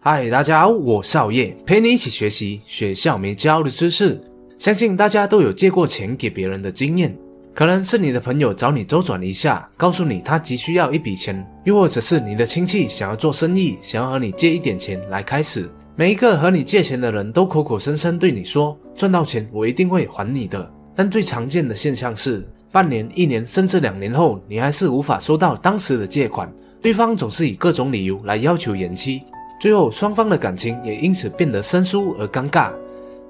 嗨，大家好，我是熬夜，陪你一起学习学校没教的知识。相信大家都有借过钱给别人的经验，可能是你的朋友找你周转一下，告诉你他急需要一笔钱，又或者是你的亲戚想要做生意，想要和你借一点钱来开始。每一个和你借钱的人都口口声声对你说，赚到钱我一定会还你的。但最常见的现象是，半年、一年甚至两年后，你还是无法收到当时的借款，对方总是以各种理由来要求延期。最后，双方的感情也因此变得生疏而尴尬。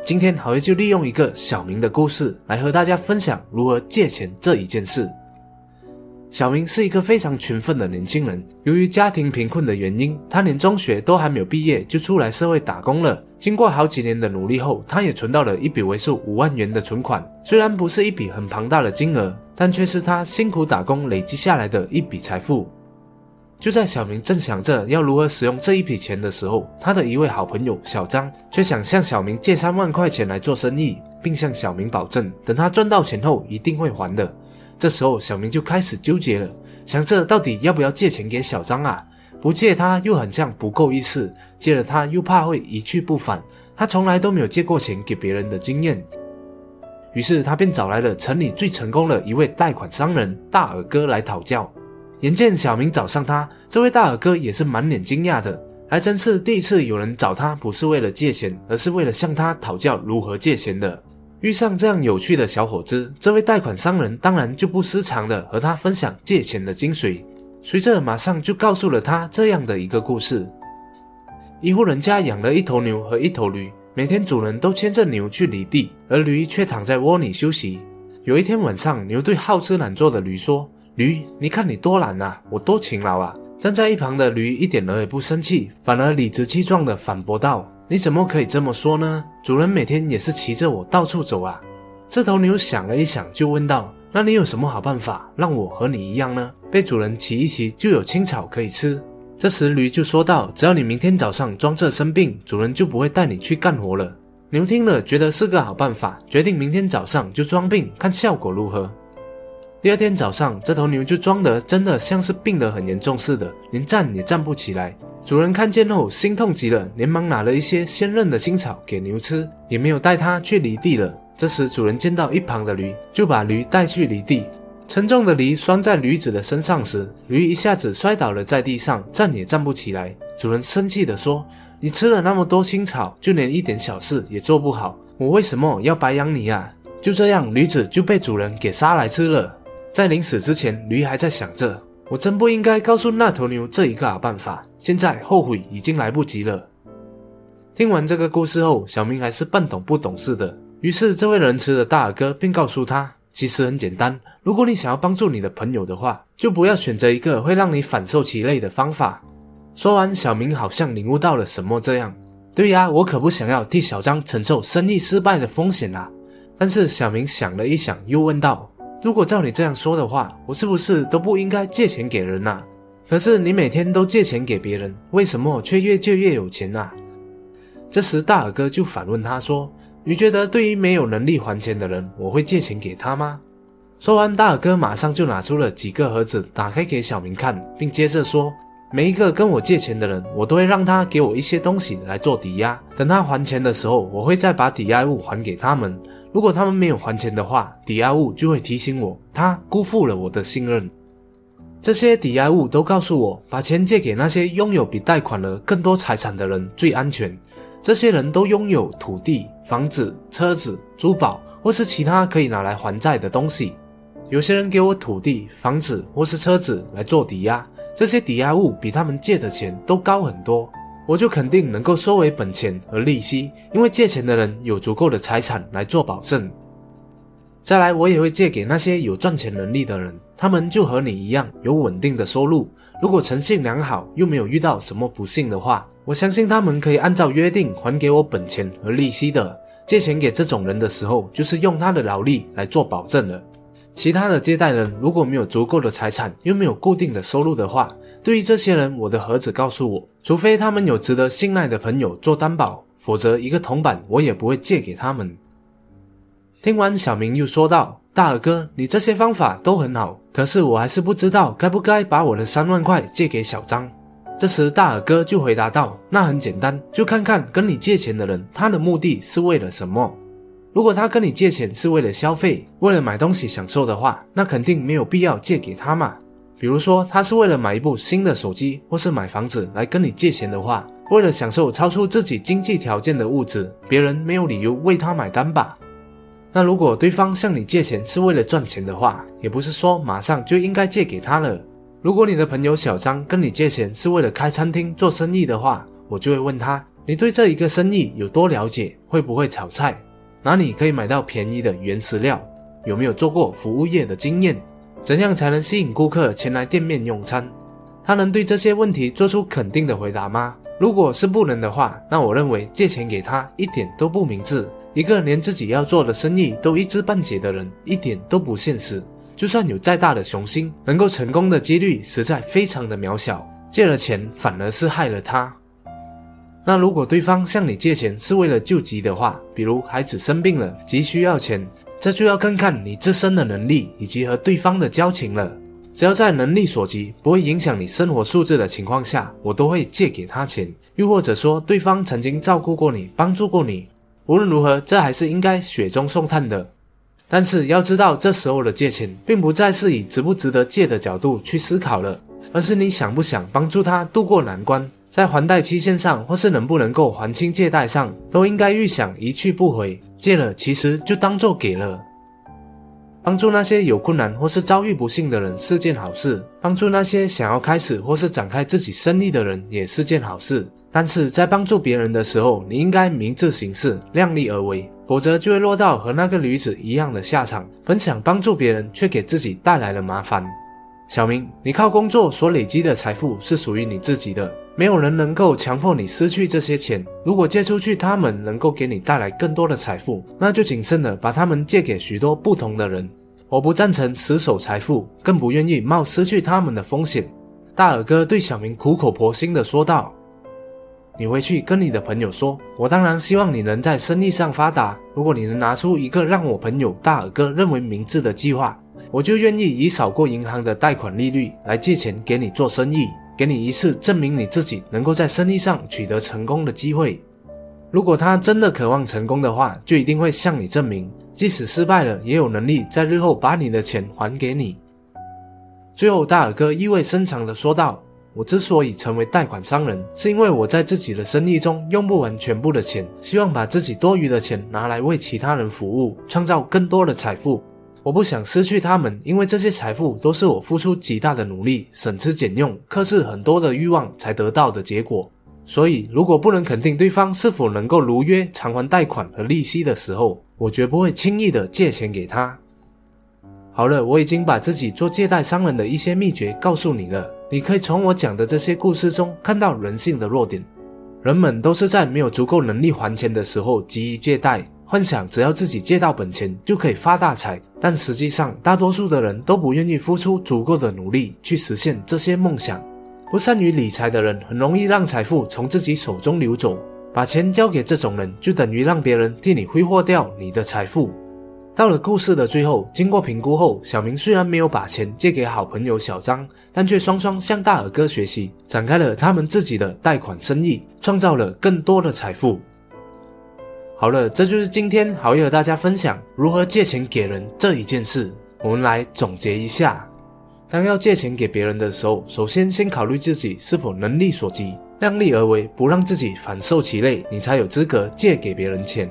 今天，好爷就利用一个小明的故事来和大家分享如何借钱这一件事。小明是一个非常勤奋的年轻人，由于家庭贫困的原因，他连中学都还没有毕业就出来社会打工了。经过好几年的努力后，他也存到了一笔为数五万元的存款。虽然不是一笔很庞大的金额，但却是他辛苦打工累积下来的一笔财富。就在小明正想着要如何使用这一笔钱的时候，他的一位好朋友小张却想向小明借三万块钱来做生意，并向小明保证，等他赚到钱后一定会还的。这时候，小明就开始纠结了，想着到底要不要借钱给小张啊？不借他又很像不够意思，借了他又怕会一去不返。他从来都没有借过钱给别人的经验，于是他便找来了城里最成功的一位贷款商人大耳哥来讨教。眼见小明找上他，这位大耳哥也是满脸惊讶的，还真是第一次有人找他不是为了借钱，而是为了向他讨教如何借钱的。遇上这样有趣的小伙子，这位贷款商人当然就不失常的和他分享借钱的精髓。随着马上就告诉了他这样的一个故事：一户人家养了一头牛和一头驴，每天主人都牵着牛去犁地，而驴却躺在窝里休息。有一天晚上，牛对好吃懒做的驴说。驴，你看你多懒啊，我多勤劳啊！站在一旁的驴一点儿也不生气，反而理直气壮地反驳道：“你怎么可以这么说呢？主人每天也是骑着我到处走啊！”这头牛想了一想，就问道：“那你有什么好办法，让我和你一样呢？被主人骑一骑就有青草可以吃？”这时驴就说道：“只要你明天早上装着生病，主人就不会带你去干活了。”牛听了，觉得是个好办法，决定明天早上就装病，看效果如何。第二天早上，这头牛就装得真的像是病得很严重似的，连站也站不起来。主人看见后心痛极了，连忙拿了一些鲜嫩的青草给牛吃，也没有带它去犁地了。这时，主人见到一旁的驴，就把驴带去犁地。沉重的犁拴在驴子的身上时，驴一下子摔倒了在地上，站也站不起来。主人生气地说：“你吃了那么多青草，就连一点小事也做不好，我为什么要白养你啊？”就这样，驴子就被主人给杀来吃了。在临死之前，驴还在想着：“我真不应该告诉那头牛这一个好办法。”现在后悔已经来不及了。听完这个故事后，小明还是半懂不懂似的。于是，这位仁慈的大耳哥便告诉他：“其实很简单，如果你想要帮助你的朋友的话，就不要选择一个会让你反受其累的方法。”说完，小明好像领悟到了什么，这样：“对呀，我可不想要替小张承受生意失败的风险啊！”但是，小明想了一想，又问道。如果照你这样说的话，我是不是都不应该借钱给人呐？可是你每天都借钱给别人，为什么却越借越有钱呐？这时大耳哥就反问他说：“你觉得对于没有能力还钱的人，我会借钱给他吗？”说完，大耳哥马上就拿出了几个盒子，打开给小明看，并接着说：“每一个跟我借钱的人，我都会让他给我一些东西来做抵押，等他还钱的时候，我会再把抵押物还给他们。”如果他们没有还钱的话，抵押物就会提醒我，他辜负了我的信任。这些抵押物都告诉我，把钱借给那些拥有比贷款额更多财产的人最安全。这些人都拥有土地、房子、车子、珠宝或是其他可以拿来还债的东西。有些人给我土地、房子或是车子来做抵押，这些抵押物比他们借的钱都高很多。我就肯定能够收回本钱和利息，因为借钱的人有足够的财产来做保证。再来，我也会借给那些有赚钱能力的人，他们就和你一样有稳定的收入。如果诚信良好，又没有遇到什么不幸的话，我相信他们可以按照约定还给我本钱和利息的。借钱给这种人的时候，就是用他的劳力来做保证了。其他的借贷人如果没有足够的财产，又没有固定的收入的话，对于这些人，我的盒子告诉我，除非他们有值得信赖的朋友做担保，否则一个铜板我也不会借给他们。听完，小明又说道：“大耳哥，你这些方法都很好，可是我还是不知道该不该把我的三万块借给小张。”这时大耳哥就回答道：“那很简单，就看看跟你借钱的人，他的目的是为了什么。如果他跟你借钱是为了消费，为了买东西享受的话，那肯定没有必要借给他嘛。比如说，他是为了买一部新的手机，或是买房子来跟你借钱的话，为了享受超出自己经济条件的物质，别人没有理由为他买单吧？那如果对方向你借钱是为了赚钱的话，也不是说马上就应该借给他了。”如果你的朋友小张跟你借钱是为了开餐厅做生意的话，我就会问他：你对这一个生意有多了解？会不会炒菜？哪里可以买到便宜的原石料？有没有做过服务业的经验？怎样才能吸引顾客前来店面用餐？他能对这些问题做出肯定的回答吗？如果是不能的话，那我认为借钱给他一点都不明智。一个连自己要做的生意都一知半解的人，一点都不现实。就算有再大的雄心，能够成功的几率实在非常的渺小。借了钱反而是害了他。那如果对方向你借钱是为了救急的话，比如孩子生病了急需要钱，这就要看看你自身的能力以及和对方的交情了。只要在能力所及，不会影响你生活素质的情况下，我都会借给他钱。又或者说对方曾经照顾过你，帮助过你，无论如何，这还是应该雪中送炭的。但是要知道，这时候的借钱，并不再是以值不值得借的角度去思考了，而是你想不想帮助他度过难关，在还贷期限上，或是能不能够还清借贷上，都应该预想一去不回。借了，其实就当做给了。帮助那些有困难或是遭遇不幸的人是件好事，帮助那些想要开始或是展开自己生意的人也是件好事。但是在帮助别人的时候，你应该明智行事，量力而为。否则就会落到和那个女子一样的下场，本想帮助别人，却给自己带来了麻烦。小明，你靠工作所累积的财富是属于你自己的，没有人能够强迫你失去这些钱。如果借出去，他们能够给你带来更多的财富，那就谨慎的把他们借给许多不同的人。我不赞成死守财富，更不愿意冒失去他们的风险。大耳哥对小明苦口婆心的说道。你回去跟你的朋友说，我当然希望你能在生意上发达。如果你能拿出一个让我朋友大耳哥认为明智的计划，我就愿意以少过银行的贷款利率来借钱给你做生意，给你一次证明你自己能够在生意上取得成功的机会。如果他真的渴望成功的话，就一定会向你证明，即使失败了，也有能力在日后把你的钱还给你。最后，大耳哥意味深长地说道。我之所以成为贷款商人，是因为我在自己的生意中用不完全部的钱，希望把自己多余的钱拿来为其他人服务，创造更多的财富。我不想失去他们，因为这些财富都是我付出极大的努力、省吃俭用、克制很多的欲望才得到的结果。所以，如果不能肯定对方是否能够如约偿还贷款和利息的时候，我绝不会轻易的借钱给他。好了，我已经把自己做借贷商人的一些秘诀告诉你了。你可以从我讲的这些故事中看到人性的弱点。人们都是在没有足够能力还钱的时候急于借贷，幻想只要自己借到本钱就可以发大财。但实际上，大多数的人都不愿意付出足够的努力去实现这些梦想。不善于理财的人很容易让财富从自己手中流走。把钱交给这种人，就等于让别人替你挥霍掉你的财富。到了故事的最后，经过评估后，小明虽然没有把钱借给好朋友小张，但却双双向大耳哥学习，展开了他们自己的贷款生意，创造了更多的财富。好了，这就是今天好友和大家分享如何借钱给人这一件事。我们来总结一下：当要借钱给别人的时候，首先先考虑自己是否能力所及，量力而为，不让自己反受其累，你才有资格借给别人钱。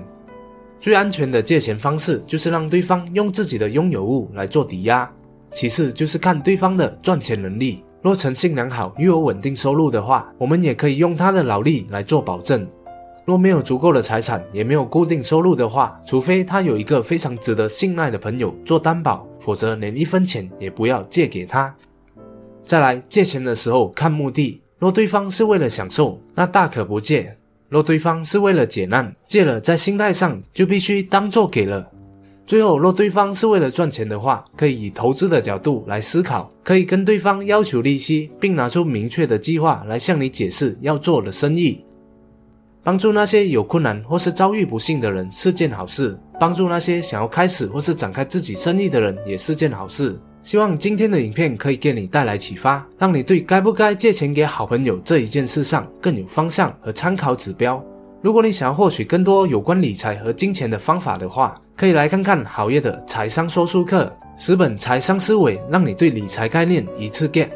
最安全的借钱方式就是让对方用自己的拥有物来做抵押，其次就是看对方的赚钱能力。若诚信良好又有稳定收入的话，我们也可以用他的劳力来做保证。若没有足够的财产，也没有固定收入的话，除非他有一个非常值得信赖的朋友做担保，否则连一分钱也不要借给他。再来借钱的时候看目的，若对方是为了享受，那大可不借。若对方是为了解难，借了在心态上就必须当做给了。最后，若对方是为了赚钱的话，可以以投资的角度来思考，可以跟对方要求利息，并拿出明确的计划来向你解释要做的生意。帮助那些有困难或是遭遇不幸的人是件好事，帮助那些想要开始或是展开自己生意的人也是件好事。希望今天的影片可以给你带来启发，让你对该不该借钱给好朋友这一件事上更有方向和参考指标。如果你想要获取更多有关理财和金钱的方法的话，可以来看看好业的财商说书课，十本财商思维，让你对理财概念一次 get。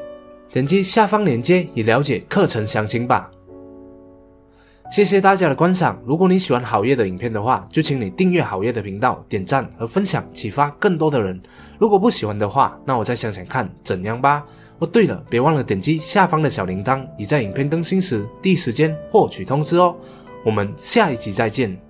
点击下方链接以了解课程详情吧。谢谢大家的观赏。如果你喜欢好业的影片的话，就请你订阅好业的频道、点赞和分享，启发更多的人。如果不喜欢的话，那我再想想看怎样吧。哦，对了，别忘了点击下方的小铃铛，以在影片更新时第一时间获取通知哦。我们下一集再见。